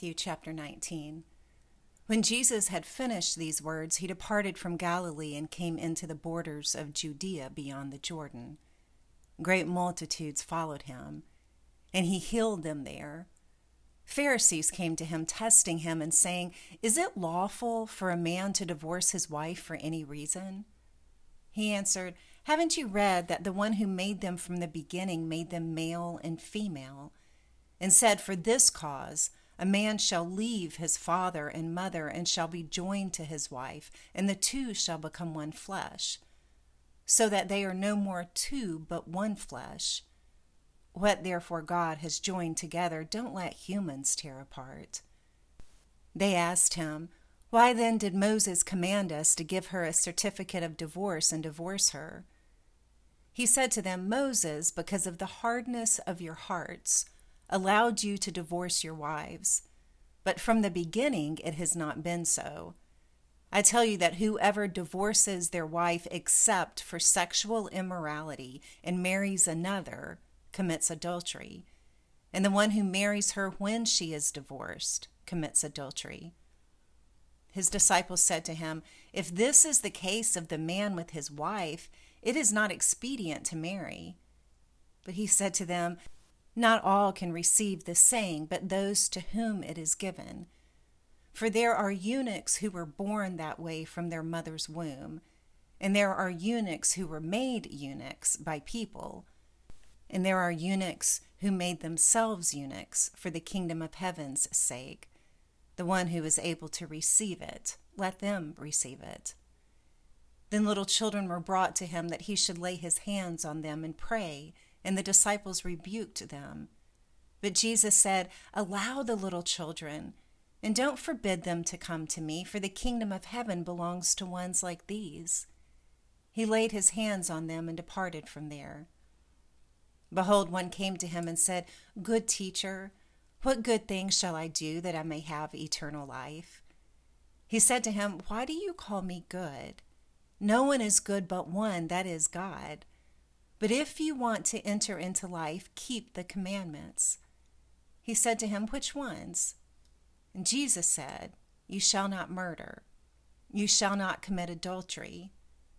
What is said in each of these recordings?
Matthew chapter 19. When Jesus had finished these words, he departed from Galilee and came into the borders of Judea beyond the Jordan. Great multitudes followed him, and he healed them there. Pharisees came to him, testing him and saying, Is it lawful for a man to divorce his wife for any reason? He answered, Haven't you read that the one who made them from the beginning made them male and female? And said, For this cause, a man shall leave his father and mother and shall be joined to his wife, and the two shall become one flesh, so that they are no more two but one flesh. What therefore God has joined together, don't let humans tear apart. They asked him, Why then did Moses command us to give her a certificate of divorce and divorce her? He said to them, Moses, because of the hardness of your hearts, allowed you to divorce your wives. But from the beginning, it has not been so. I tell you that whoever divorces their wife except for sexual immorality and marries another commits adultery, and the one who marries her when she is divorced commits adultery. His disciples said to him, If this is the case of the man with his wife, it is not expedient to marry. But he said to them, not all can receive the saying, but those to whom it is given. For there are eunuchs who were born that way from their mother's womb, and there are eunuchs who were made eunuchs by people, and there are eunuchs who made themselves eunuchs for the kingdom of heaven's sake. The one who is able to receive it, let them receive it. Then little children were brought to him that he should lay his hands on them and pray and the disciples rebuked them. But Jesus said, Allow the little children, and don't forbid them to come to me, for the kingdom of heaven belongs to ones like these. He laid his hands on them and departed from there. Behold, one came to him and said, Good teacher, what good things shall I do that I may have eternal life? He said to him, Why do you call me good? No one is good but one, that is God. But if you want to enter into life, keep the commandments. He said to him, Which ones? And Jesus said, You shall not murder. You shall not commit adultery.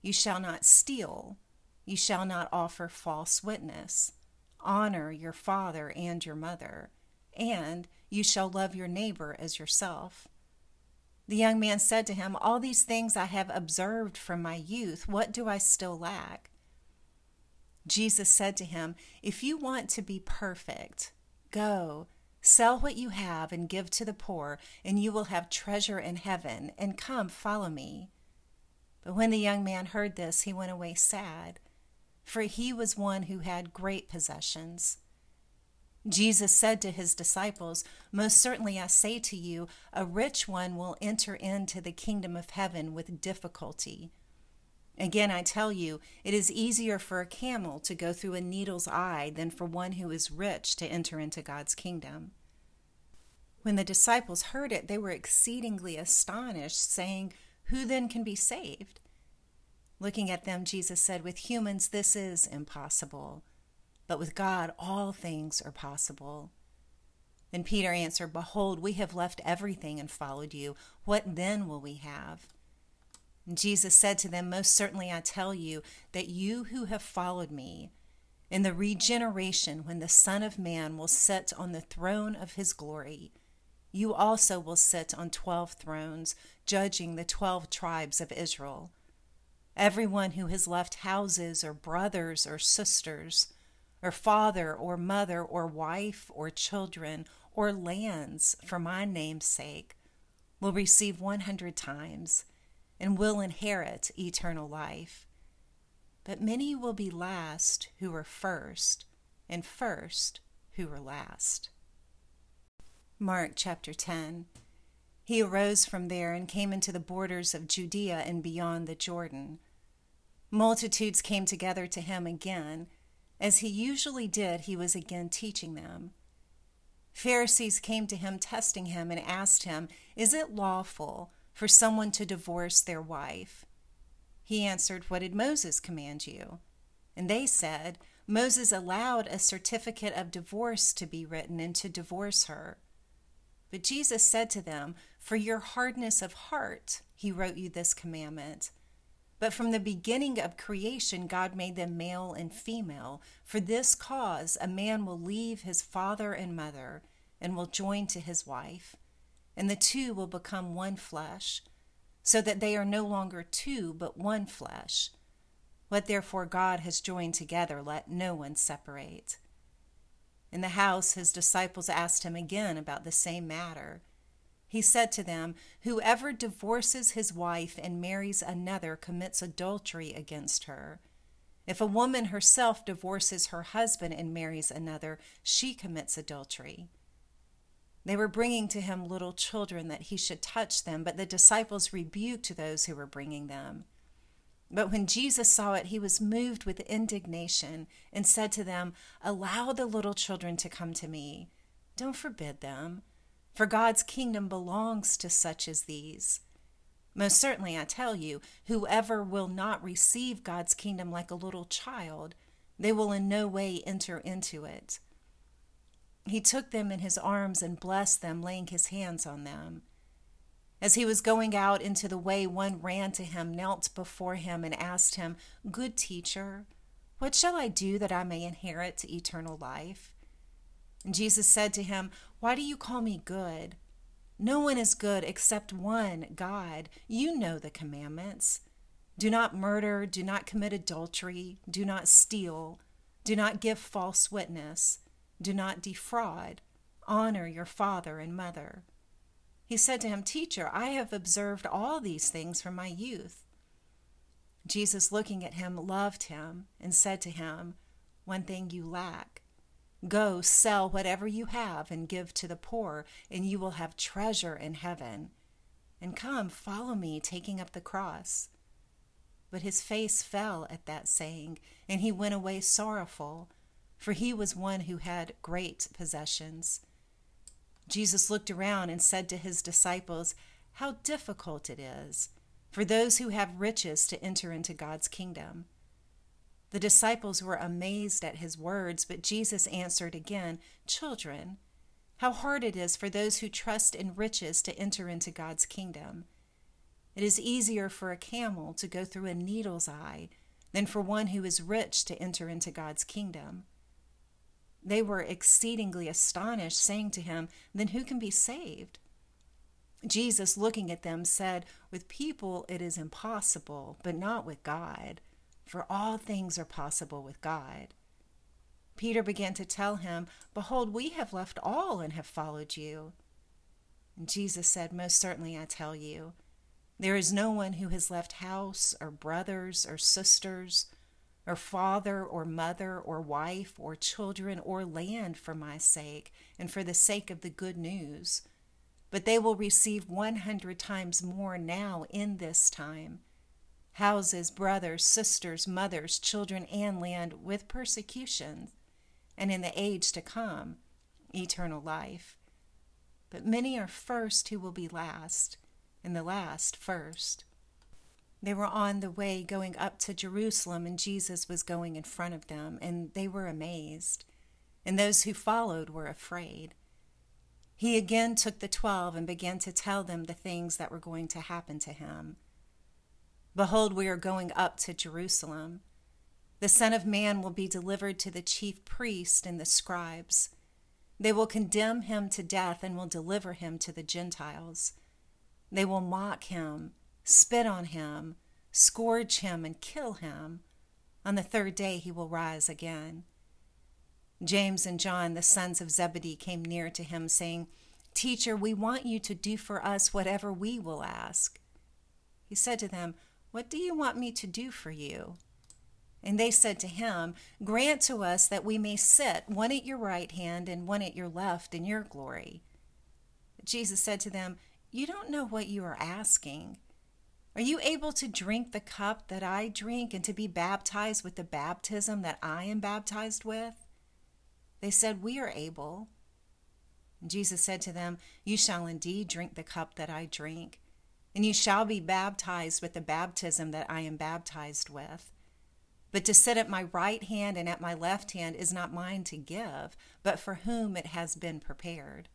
You shall not steal. You shall not offer false witness. Honor your father and your mother. And you shall love your neighbor as yourself. The young man said to him, All these things I have observed from my youth. What do I still lack? Jesus said to him, If you want to be perfect, go, sell what you have and give to the poor, and you will have treasure in heaven, and come, follow me. But when the young man heard this, he went away sad, for he was one who had great possessions. Jesus said to his disciples, Most certainly I say to you, a rich one will enter into the kingdom of heaven with difficulty. Again, I tell you, it is easier for a camel to go through a needle's eye than for one who is rich to enter into God's kingdom. When the disciples heard it, they were exceedingly astonished, saying, Who then can be saved? Looking at them, Jesus said, With humans this is impossible, but with God all things are possible. Then Peter answered, Behold, we have left everything and followed you. What then will we have? Jesus said to them, Most certainly I tell you that you who have followed me, in the regeneration when the Son of Man will sit on the throne of his glory, you also will sit on twelve thrones, judging the twelve tribes of Israel. Everyone who has left houses or brothers or sisters, or father or mother or wife or children or lands for my name's sake will receive one hundred times and will inherit eternal life. But many will be last who were first, and first who were last. Mark chapter 10. He arose from there and came into the borders of Judea and beyond the Jordan. Multitudes came together to him again. As he usually did, he was again teaching them. Pharisees came to him, testing him, and asked him, Is it lawful for someone to divorce their wife? He answered, What did Moses command you? And they said, Moses allowed a certificate of divorce to be written and to divorce her. But Jesus said to them, For your hardness of heart, he wrote you this commandment. But from the beginning of creation, God made them male and female. For this cause, a man will leave his father and mother and will join to his wife, and the two will become one flesh, so that they are no longer two, but one flesh. What therefore God has joined together, let no one separate. In the house, his disciples asked him again about the same matter. He said to them, Whoever divorces his wife and marries another commits adultery against her. If a woman herself divorces her husband and marries another, she commits adultery. They were bringing to him little children that he should touch them, but the disciples rebuked those who were bringing them. But when Jesus saw it, he was moved with indignation and said to them, Allow the little children to come to me. Don't forbid them, for God's kingdom belongs to such as these. Most certainly, I tell you, whoever will not receive God's kingdom like a little child, they will in no way enter into it. He took them in his arms and blessed them, laying his hands on them. As he was going out into the way, one ran to him, knelt before him, and asked him, Good teacher, what shall I do that I may inherit eternal life? And Jesus said to him, Why do you call me good? No one is good except one, God. You know the commandments. Do not murder, do not commit adultery, do not steal, do not give false witness, do not defraud, honor your father and mother. He said to him, Teacher, I have observed all these things from my youth. Jesus, looking at him, loved him and said to him, One thing you lack. Go sell whatever you have and give to the poor, and you will have treasure in heaven. And come, follow me, taking up the cross. But his face fell at that saying, and he went away sorrowful, for he was one who had great possessions. Jesus looked around and said to his disciples, How difficult it is for those who have riches to enter into God's kingdom. The disciples were amazed at his words, but Jesus answered again, Children, how hard it is for those who trust in riches to enter into God's kingdom. It is easier for a camel to go through a needle's eye than for one who is rich to enter into God's kingdom. They were exceedingly astonished, saying to him, Then who can be saved? Jesus, looking at them, said, With people it is impossible, but not with God, for all things are possible with God. Peter began to tell him, Behold, we have left all and have followed you. And Jesus said, Most certainly I tell you, there is no one who has left house or brothers or sisters or father or mother or wife or children or land for my sake and for the sake of the good news. But they will receive 100 times more now in this time houses, brothers, sisters, mothers, children, and land with persecutions, and in the age to come, eternal life. But many are first who will be last, and the last first. They were on the way going up to Jerusalem, and Jesus was going in front of them, and they were amazed. And those who followed were afraid. He again took the twelve and began to tell them the things that were going to happen to him. Behold, we are going up to Jerusalem. The Son of Man will be delivered to the chief priests and the scribes. They will condemn him to death and will deliver him to the Gentiles. They will mock him spit on him, scourge him, and kill him. On the third day he will rise again. James and John, the sons of Zebedee, came near to him, saying, Teacher, we want you to do for us whatever we will ask. He said to them, What do you want me to do for you? And they said to him, Grant to us that we may sit, one at your right hand and one at your left, in your glory. Jesus said to them, You don't know what you are asking. Are you able to drink the cup that I drink and to be baptized with the baptism that I am baptized with? They said, We are able. And Jesus said to them, You shall indeed drink the cup that I drink, and you shall be baptized with the baptism that I am baptized with. But to sit at my right hand and at my left hand is not mine to give, but for whom it has been prepared.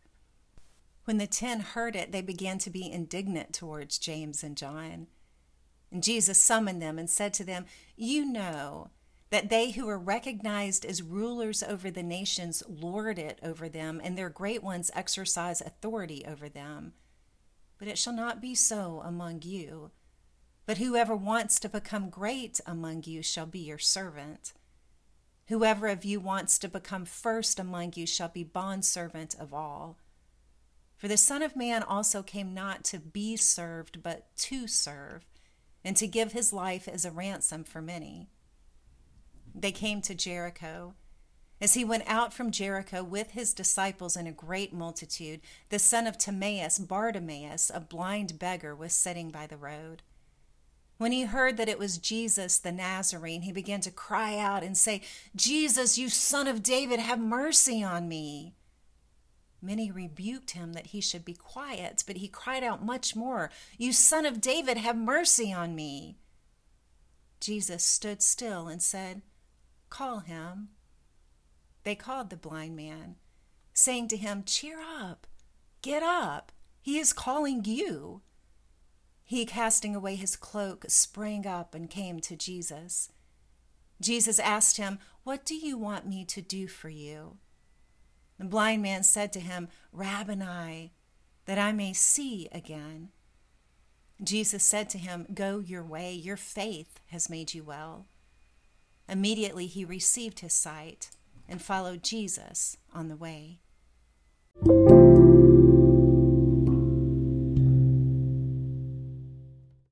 When the ten heard it, they began to be indignant towards James and John. And Jesus summoned them and said to them, You know that they who are recognized as rulers over the nations lord it over them, and their great ones exercise authority over them. But it shall not be so among you. But whoever wants to become great among you shall be your servant. Whoever of you wants to become first among you shall be bondservant of all. For the Son of Man also came not to be served, but to serve, and to give his life as a ransom for many. They came to Jericho. As he went out from Jericho with his disciples and a great multitude, the son of Timaeus, Bartimaeus, a blind beggar, was sitting by the road. When he heard that it was Jesus the Nazarene, he began to cry out and say, Jesus, you son of David, have mercy on me. Many rebuked him that he should be quiet, but he cried out much more, You son of David, have mercy on me. Jesus stood still and said, Call him. They called the blind man, saying to him, Cheer up, get up, he is calling you. He, casting away his cloak, sprang up and came to Jesus. Jesus asked him, What do you want me to do for you? Blind man said to him, Rabboni, that I may see again. Jesus said to him, Go your way, your faith has made you well. Immediately he received his sight and followed Jesus on the way.